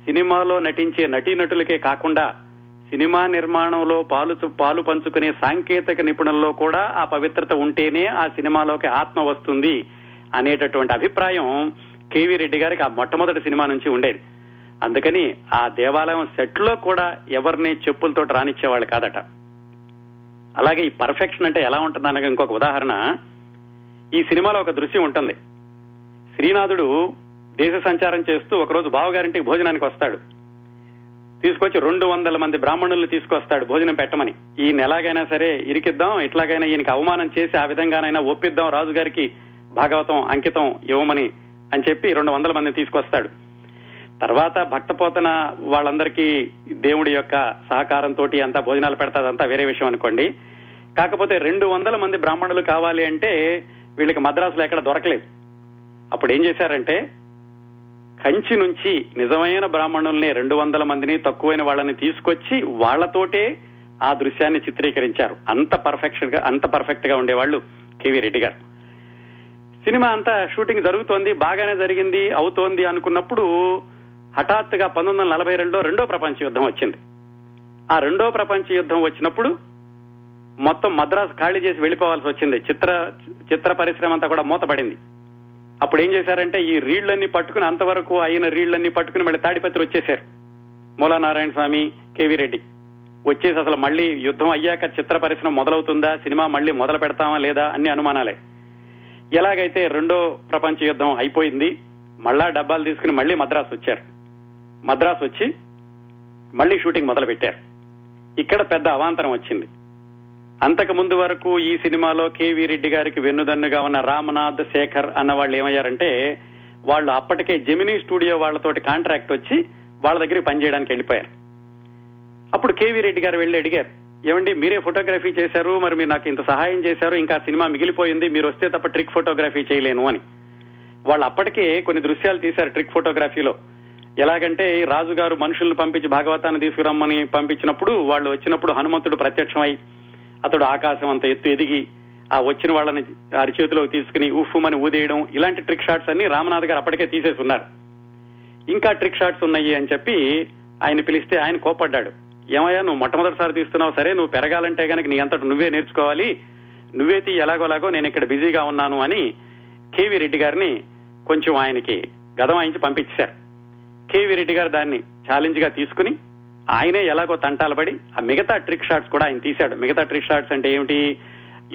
సినిమాలో నటించే నటీనటులకే కాకుండా సినిమా నిర్మాణంలో పాలు పాలు పంచుకునే సాంకేతిక నిపుణుల్లో కూడా ఆ పవిత్రత ఉంటేనే ఆ సినిమాలోకి ఆత్మ వస్తుంది అనేటటువంటి అభిప్రాయం కేవీ రెడ్డి గారికి ఆ మొట్టమొదటి సినిమా నుంచి ఉండేది. అందుకని ఆ దేవాలయం సెట్లో కూడా ఎవరిని చెప్పులతో రానిచ్చేవాళ్ళు కాదట. అలాగే ఈ పర్ఫెక్షన్ అంటే ఎలా ఉంటుంది అనగా ఇంకొక ఉదాహరణ. ఈ సినిమాలో ఒక దృశ్యం ఉంటుంది. శ్రీనాథుడు దేశ సంచారం చేస్తూ ఒకరోజు బావగారింటికి భోజనానికి వస్తాడు. తీసుకొచ్చి రెండు వందల మంది బ్రాహ్మణుల్ని తీసుకొస్తాడు భోజనం పెట్టమని. ఈయన ఎలాగైనా సరే ఇరికిద్దాం ఇట్లాగైనా ఈయనకి అవమానం చేసి ఆ విధంగానైనా ఒప్పిద్దాం రాజుగారికి భాగవతం అంకితం ఇవ్వమని అని చెప్పి రెండు వందల మందిని తీసుకొస్తాడు. తర్వాత భక్తపోతన వాళ్ళందరికీ దేవుడి యొక్క సహకారంతో అంతా భోజనాలు పెడతాదంతా వేరే విషయం అనుకోండి. కాకపోతే రెండు వందల మంది బ్రాహ్మణులు కావాలి అంటే వీళ్ళకి మద్రాసులో ఎక్కడ దొరకలేదు. అప్పుడు ఏం చేశారంటే కంచి నుంచి నిజమైన బ్రాహ్మణుల్ని రెండు వందల మందిని తక్కువైన వాళ్ళని తీసుకొచ్చి వాళ్ళతోటే ఆ దృశ్యాన్ని చిత్రీకరించారు. అంత పర్ఫెక్షన్గా అంత పర్ఫెక్ట్గా ఉండేవాళ్ళు కేవీ రెడ్డి గారు. సినిమా అంతా షూటింగ్ జరుగుతోంది బాగానే జరిగింది అవుతోంది అనుకున్నప్పుడు హఠాత్తుగా పంతొమ్మిది వందల నలభై రెండులో రెండో ప్రపంచ యుద్ధం వచ్చింది. ఆ రెండో ప్రపంచ యుద్ధం వచ్చినప్పుడు మొత్తం మద్రాసు ఖాళీ చేసి వెళ్ళిపోవాల్సి వచ్చింది. చిత్ర చిత్ర పరిశ్రమ అంతా కూడా మూతపడింది. అప్పుడు ఏం చేశారంటే ఈ రీళ్ళన్నీ పట్టుకుని అంతవరకు అయిన రీళ్ళన్నీ పట్టుకుని మళ్ళీ తాడిపత్రి వచ్చేశారు. మూలానారాయణ స్వామి కేవీ రెడ్డి. వచ్చేసి అసలు మళ్ళీ యుద్ధం అయ్యాక చిత్ర పరిశ్రమ మొదలవుతుందా సినిమా మళ్ళీ మొదలు పెడతామా లేదా అన్ని అనుమానాలే. ఎలాగైతే రెండో ప్రపంచ యుద్ధం అయిపోయింది మళ్ళా డబ్బాలు తీసుకుని మళ్ళీ మద్రాసు వచ్చారు. మద్రాసు వచ్చి మళ్ళీ షూటింగ్ మొదలు పెట్టారు ఇక్కడ పెద్ద అవాంతరం వచ్చింది. అంతకు ముందు వరకు ఈ సినిమాలో కేవీ రెడ్డి గారికి వెన్నుదన్నుగా ఉన్న రామనాథ్ శేఖర్ అన్న వాళ్ళు ఏమయ్యారంటే వాళ్ళు అప్పటికే జెమినీ స్టూడియో వాళ్ళతోటి కాంట్రాక్ట్ వచ్చి వాళ్ళ దగ్గరికి పనిచేయడానికి వెళ్ళిపోయారు. అప్పుడు కేవీ రెడ్డి గారు వెళ్ళి అడిగారు ఏమండి మీరే ఫోటోగ్రఫీ చేశారు మరి మీరు నాకు ఇంత సహాయం చేశారు ఇంకా సినిమా మిగిలిపోయింది మీరు వస్తే తప్ప ట్రిక్ ఫోటోగ్రఫీ చేయలేను అని. వాళ్ళు అప్పటికే కొన్ని దృశ్యాలు తీశారు ట్రిక్ ఫోటోగ్రఫీలో. ఎలాగంటే రాజుగారు మనుషులను పంపించి భాగవతాన్ని తీసుకురమ్మని పంపించినప్పుడు వాళ్ళు వచ్చినప్పుడు హనుమంతుడు ప్రత్యక్షమై అతడు ఆకాశం అంత ఎత్తు ఎదిగి ఆ వచ్చిన వాళ్ళని అరిచేతిలోకి తీసుకుని ఉఫ్ఫుమని ఊదేయడం ఇలాంటి ట్రిక్ షాట్స్ అన్ని రామనాథ్ గారు అప్పటికే తీసేసి ఉన్నారు. ఇంకా ట్రిక్ షాట్స్ ఉన్నాయి అని చెప్పి ఆయన పిలిస్తే ఆయన కోపడ్డాడు ఏమయ్యా నువ్వు మొట్టమొదటిసారి తీస్తున్నావు సరే నువ్వు పెరగాలంటే కనుక నీ అంతటి నువ్వే నేర్చుకోవాలి. నువ్వే తీ ఎలాగోలాగో నేను ఇక్కడ బిజీగా ఉన్నాను అని కేవీ రెడ్డి గారిని కొంచెం ఆయనకి గదమాయించి పంపించారు కేవీ రెడ్డి గారు దాన్ని ఛాలెంజ్గా తీసుకుని ఆయనే ఎలాగో తంటాలు పడి ఆ మిగతా ట్రిక్ షాట్స్ కూడా ఆయన తీశాడు. మిగతా ట్రిక్ షాట్స్ అంటే ఏమిటి?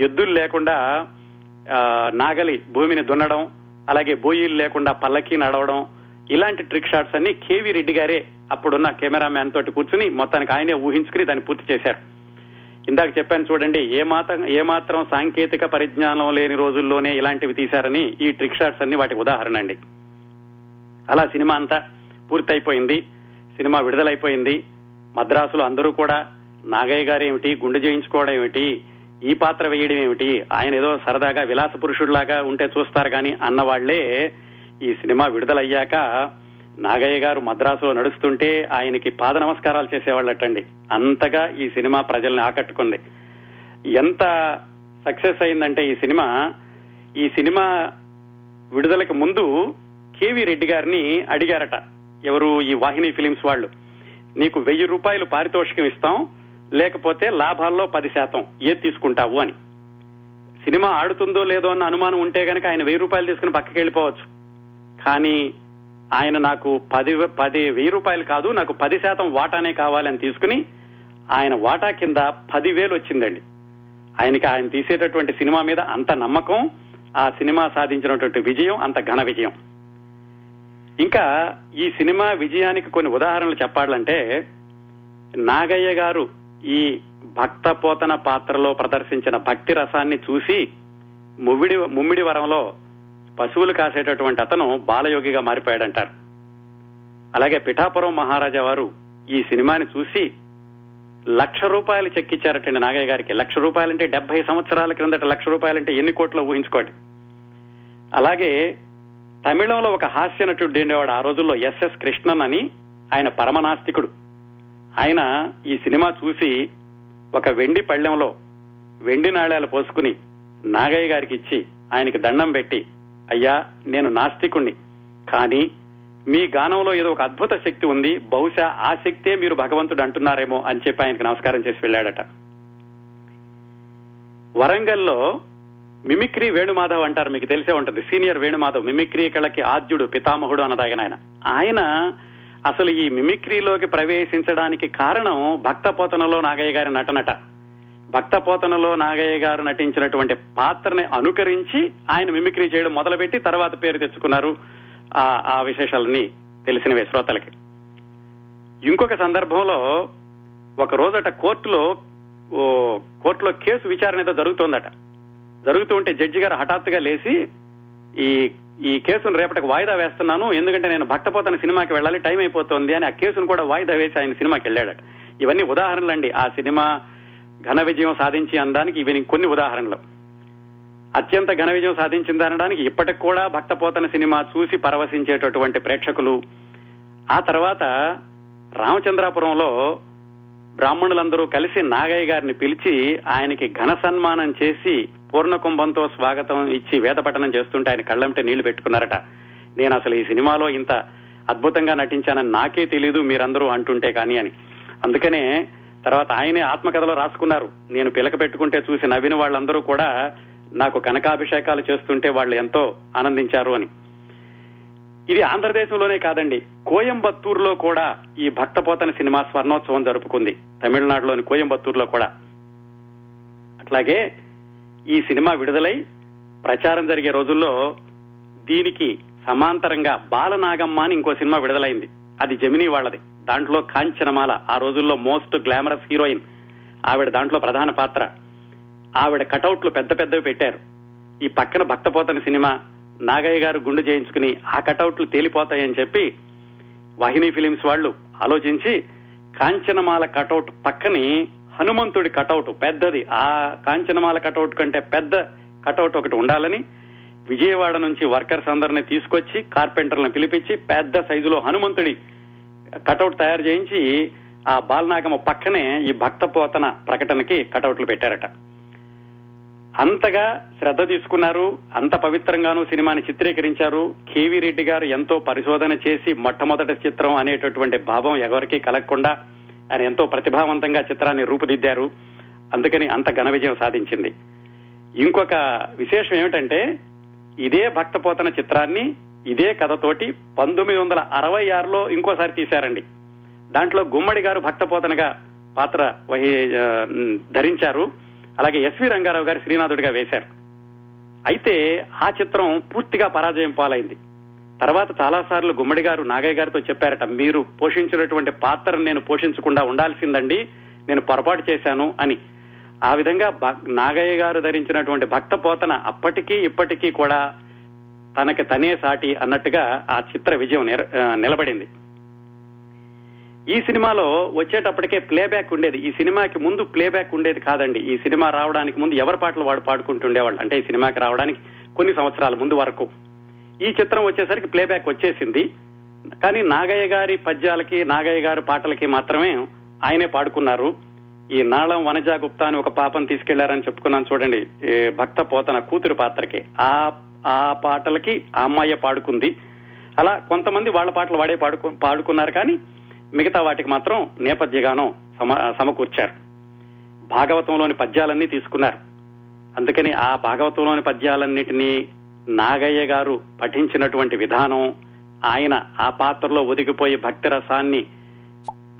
ఎద్దులు లేకుండా నాగలి భూమిని దున్నడం అలాగే బోయిలు లేకుండా పల్లకి నడవడం ఇలాంటి ట్రిక్ షాట్స్ అన్ని కేవీ రెడ్డి గారే అప్పుడున్న కెమెరామ్యాన్ తోటి కూర్చుని మొత్తానికి ఆయనే ఊహించుకుని దాన్ని పూర్తి చేశారు. ఇందాక చెప్పాను చూడండి ఏ మాత్రం ఏ మాత్రం సాంకేతిక పరిజ్ఞానం లేని రోజుల్లోనే ఇలాంటివి తీశారని ఈ ట్రిక్ షాట్స్ అన్ని వాటి ఉదాహరణ అండి. అలా సినిమా అంతా పూర్తయిపోయింది. సినిమా విడుదలైపోయింది. మద్రాసులో అందరూ కూడా నాగయ్య గారు ఏమిటి గుండె చేయించుకోవడం ఏమిటి ఈ పాత్ర వేయడం ఏమిటి ఆయన ఏదో సరదాగా విలాస పురుషుడిలాగా ఉంటే చూస్తారు కానీ అన్న వాళ్ళే ఈ సినిమా విడుదలయ్యాక నాగయ్య గారు మద్రాసులో నడుస్తుంటే ఆయనకి పాద నమస్కారాలు చేసేవాళ్ళటండి. అంతగా ఈ సినిమా ప్రజల్ని ఆకట్టుకుంది. ఎంత సక్సెస్ అయిందంటే ఈ సినిమా ఈ సినిమా విడుదలకి ముందు కేవీ రెడ్డి గారిని అడిగారట. ఎవరు ఈ వాహిని ఫిలిమ్స్ వాళ్ళు? నీకు వెయ్యి రూపాయలు పారితోషికం ఇస్తాం లేకపోతే లాభాల్లో పది శాతం. ఏది తీసుకుంటావు అని. సినిమా ఆడుతుందో లేదో అన్న అనుమానం ఉంటే గనక ఆయన వెయ్యి రూపాయలు తీసుకుని పక్కకి వెళ్ళిపోవచ్చు. కానీ ఆయన నాకు పది పది వెయ్యి రూపాయలు కాదు నాకు పది శాతం వాటానే కావాలని తీసుకుని ఆయన వాటా కింద పదివేలు వచ్చిందండి. ఆయనకి ఆయన తీసేటటువంటి సినిమా మీద అంత నమ్మకం ఆ సినిమా సాధించినటువంటి విజయం అంత ఘన విజయం. ఇంకా ఈ సినిమా విజయానికి కొన్ని ఉదాహరణలు చెప్పాలంటే నాగయ్య గారు ఈ భక్త పోతన పాత్రలో ప్రదర్శించిన భక్తి రసాన్ని చూసి ముమ్మిడి ముమ్మిడి వరంలో పశువులు కాసేటటువంటి అతను బాలయోగిగా మారిపోయాడంటారు. అలాగే పిఠాపురం మహారాజా వారు ఈ సినిమాని చూసి లక్ష రూపాయలు చెక్కిచ్చారటండి నాగయ్య గారికి. లక్ష రూపాయలంటే డెబ్బై సంవత్సరాల క్రిందట లక్ష రూపాయలంటే ఎన్ని కోట్లు ఊహించుకోండి. అలాగే తమిళంలో ఒక హాస్య నటుడు ఉండేవాడు ఆ రోజుల్లో ఎస్ఎస్ కృష్ణన్ అని. ఆయన పరమనాస్తికుడు. ఆయన ఈ సినిమా చూసి ఒక వెండి పళ్ళెంలో వెండి నాణ్యాలు పోసుకుని నాగయ్య గారికి ఇచ్చి ఆయనకి దండం పెట్టి అయ్యా నేను నాస్తికుణ్ణి. కానీ మీ గానంలో ఏదో ఒక అద్భుత శక్తి ఉంది. బహుశా ఆ శక్తే మీరు భగవంతుడు అంటున్నారేమో అని చెప్పి ఆయనకు నమస్కారం చేసి వెళ్ళాడట. వరంగల్లో మిమిక్రీ వేణుమాధవ్ అంటారు మీకు తెలిసే ఉంటుంది. సీనియర్ వేణుమాధవ్ మిమిక్రీ కళకి ఆద్యుడు పితామహుడు అన్నదాగిన ఆయన. ఆయన అసలు ఈ మిమిక్రీలోకి ప్రవేశించడానికి కారణం భక్తపోతనలో నాగయ్య గారి నటనట. భక్తపోతనలో నాగయ్య గారు నటించినటువంటి పాత్రని అనుకరించి ఆయన మిమిక్రీ చేయడం మొదలుపెట్టి తర్వాత పేరు తెచ్చుకున్నారు ఆ ఆ విశేషాలన్నీ తెలిసినవే శ్రోతలకి. ఇంకొక సందర్భంలో ఒక రోజట కోర్టులో ఓ కోర్టులో కేసు విచారణ ఏదో జరుగుతోందట. జరుగుతూ ఉంటే జడ్జి గారు హఠాత్తుగా లేచి ఈ ఈ కేసును రేపటికి వాయిదా వేస్తున్నాను ఎందుకంటే నేను భక్తపోతన సినిమాకి వెళ్ళాలి టైం అయిపోతుంది అని ఆ కేసును కూడా వాయిదా వేసి ఆయన సినిమాకి వెళ్ళాడట. ఇవన్నీ ఉదాహరణలండి. ఆ సినిమా ఘన విజయం సాధించి అనడానికి ఇవి కొన్ని ఉదాహరణలు. అత్యంత ఘన విజయం సాధించింది అనడానికి ఇప్పటికి కూడా భక్తపోతన సినిమా చూసి పరవశించేటటువంటి ప్రేక్షకులు. ఆ తర్వాత రామచంద్రాపురంలో బ్రాహ్మణులందరూ కలిసి నాగయ్య గారిని పిలిచి ఆయనకి ఘన సన్మానం చేసి పూర్ణకుంభంతో స్వాగతం ఇచ్చి వేదపఠనం చేస్తుంటే ఆయన కళ్ళంటే నీళ్ళు పెట్టుకున్నారట. నేను అసలు ఈ సినిమాలో ఇంత అద్భుతంగా నటించానని నాకే తెలీదు మీరందరూ అంటుంటే కానీ అని. అందుకనే తర్వాత ఆయనే ఆత్మకథలో రాసుకున్నారు. నేను పిలక పెట్టుకుంటే చూసి నవ్విన వాళ్ళందరూ కూడా నాకు కనకాభిషేకాలు చేస్తుంటే వాళ్ళు ఎంతో ఆనందించారు అని. ఇది ఆంధ్రదేశంలోనే కాదండి కోయంబత్తూరులో కూడా ఈ భక్తపోతన సినిమా స్వర్ణోత్సవం జరుపుకుంది. తమిళనాడులోని కోయంబత్తూరులో కూడా. అట్లాగే ఈ సినిమా విడుదలై ప్రచారం జరిగే రోజుల్లో దీనికి సమాంతరంగా బాలనాగమ్మ అని ఇంకో సినిమా విడుదలైంది. అది జమినీ వాళ్ళది. దాంట్లో కాంచనమాల ఆ రోజుల్లో మోస్ట్ గ్లామరస్ హీరోయిన్. ఆవిడ దాంట్లో ప్రధాన పాత్ర. ఆవిడ కటౌట్లు పెద్ద పెద్దవి పెట్టారు. ఈ పక్కన భక్తపోతన సినిమా నాగయ్య గారు గుండు చేయించుకుని ఆ కటౌట్లు తేలిపోతాయని చెప్పి వాహిని ఫిలిమ్స్ వాళ్ళు ఆలోచించి కాంచనమాల కటౌట్ పక్కని హనుమంతుడి కటౌట్ పెద్దది. ఆ కాంచనమాల కటౌట్ కంటే పెద్ద కటౌట్ ఒకటి ఉండాలని విజయవాడ నుంచి వర్కర్స్ అందరిని తీసుకొచ్చి కార్పెంటర్లను పిలిపించి పెద్ద సైజులో హనుమంతుడి కటౌట్ తయారు చేయించి ఆ బాలనాగమ్మ పక్కనే ఈ భక్త పోతన ప్రకటనకి కటౌట్లు పెట్టారట. అంతగా శ్రద్ధ తీసుకున్నారు. అంత పవిత్రంగానూ సినిమాని చిత్రీకరించారు. కేవీ రెడ్డి గారు ఎంతో పరిశోధన చేసి మొట్టమొదటి చిత్రం అనేటటువంటి భావం ఎవరికీ కలగకుండా ఆయన ఎంతో ప్రతిభావంతంగా చిత్రాన్ని రూపుదిద్దారు. అందుకని అంత ఘన విజయం సాధించింది. ఇంకొక విశేషం ఏమిటంటే ఇదే భక్తపోతన చిత్రాన్ని ఇదే కథతోటి పంతొమ్మిది వందల అరవై ఆరులో ఇంకోసారి తీశారండి. దాంట్లో గుమ్మడి గారు భక్తపోతనగా పాత్ర వహి ధరించారు. అలాగే ఎస్వి రంగారావు గారు శ్రీనాథుడిగా వేశారు. అయితే ఆ చిత్రం పూర్తిగా పరాజయం పాలైంది. తర్వాత చాలా సార్లు గుమ్మడి గారు నాగయ్య గారితో చెప్పారట మీరు పోషించినటువంటి పాత్రను నేను పోషించకుండా ఉండాల్సిందండి నేను పొరపాటు చేశాను అని. ఆ విధంగా భక్- నాగయ్య గారు ధరించినటువంటి భక్త పోతన అప్పటికీ ఇప్పటికీ కూడా తనకి తనే సాటి అన్నట్టుగా ఆ చిత్ర విజయం నిర- నిలబడింది. ఈ సినిమాలో వచ్చేటప్పటికే ప్లేబ్యాక్ ఉండేది. ఈ సినిమాకి ముందు ప్లేబ్యాక్ ఉండేది కాదండి. ఈ సినిమా రావడానికి ముందు ఎవరి పాటలు వాడు పాడుకుంటుండేవాళ్ళు? అంటే ఈ సినిమాకి రావడానికి కొన్ని సంవత్సరాల ముందు వరకు. ఈ చిత్రం వచ్చేసరికి ప్లేబ్యాక్ వచ్చేసింది. కానీ నాగయ్య గారి పద్యాలకి నాగయ్య గారి పాటలకి మాత్రమే ఆయనే పాడుకున్నారు. ఈ నాళం వనజా గుప్తా అని ఒక పాపను తీసుకెళ్ళారని చెప్పుకున్నాను చూడండి. భక్త పోతన కూతురు పాత్రకి. ఆ ఆ పాటలకి ఆ అమ్మాయి పాడుకుంది. అలా కొంతమంది వాళ్ళ పాటలు వాడే పాడుకు పాడుకున్నారు కానీ మిగతా వాటికి మాత్రం నేపథ్యగానం సమ సమకూర్చారు. భాగవతంలోని పద్యాలన్నీ తీసుకున్నారు. అందుకని ఆ భాగవతంలోని పద్యాలన్నిటినీ నాగయ్య గారు పఠించినటువంటి విధానం ఆయన ఆ పాత్రలో ఒదిగిపోయి భక్తి రసాన్ని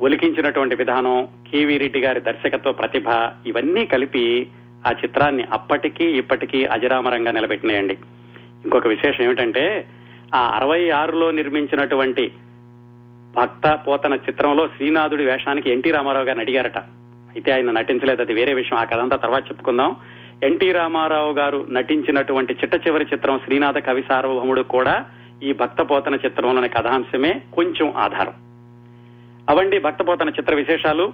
ఒలికించినటువంటి విధానం కేవీ రెడ్డి గారి దర్శకత్వ ప్రతిభ ఇవన్నీ కలిపి ఆ చిత్రాన్ని అప్పటికీ ఇప్పటికీ అజరామరంగా నిలబెట్టినాయండి. ఇంకొక విశేషం ఏమిటంటే ఆ అరవై ఆరులో నిర్మించినటువంటి భక్త పోతన చిత్రంలో శ్రీనాథుడి వేషానికి ఎన్టీ రామారావు గారిని అడిగారట. అయితే ఆయన నటించలేదు అది వేరే విషయం. ఆ కథంతా తర్వాత చెప్పుకుందాం. ఎన్టీ రామారావు గారు నటించినటువంటి చిట్ట చివరి చిత్రం శ్రీనాథ కవి సార్వభౌముడు కూడా ఈ భక్తపోతన చిత్రంలోని కథాంశమే కొంచెం ఆధారం. అవండి భక్తపోతన చిత్ర విశేషాలు.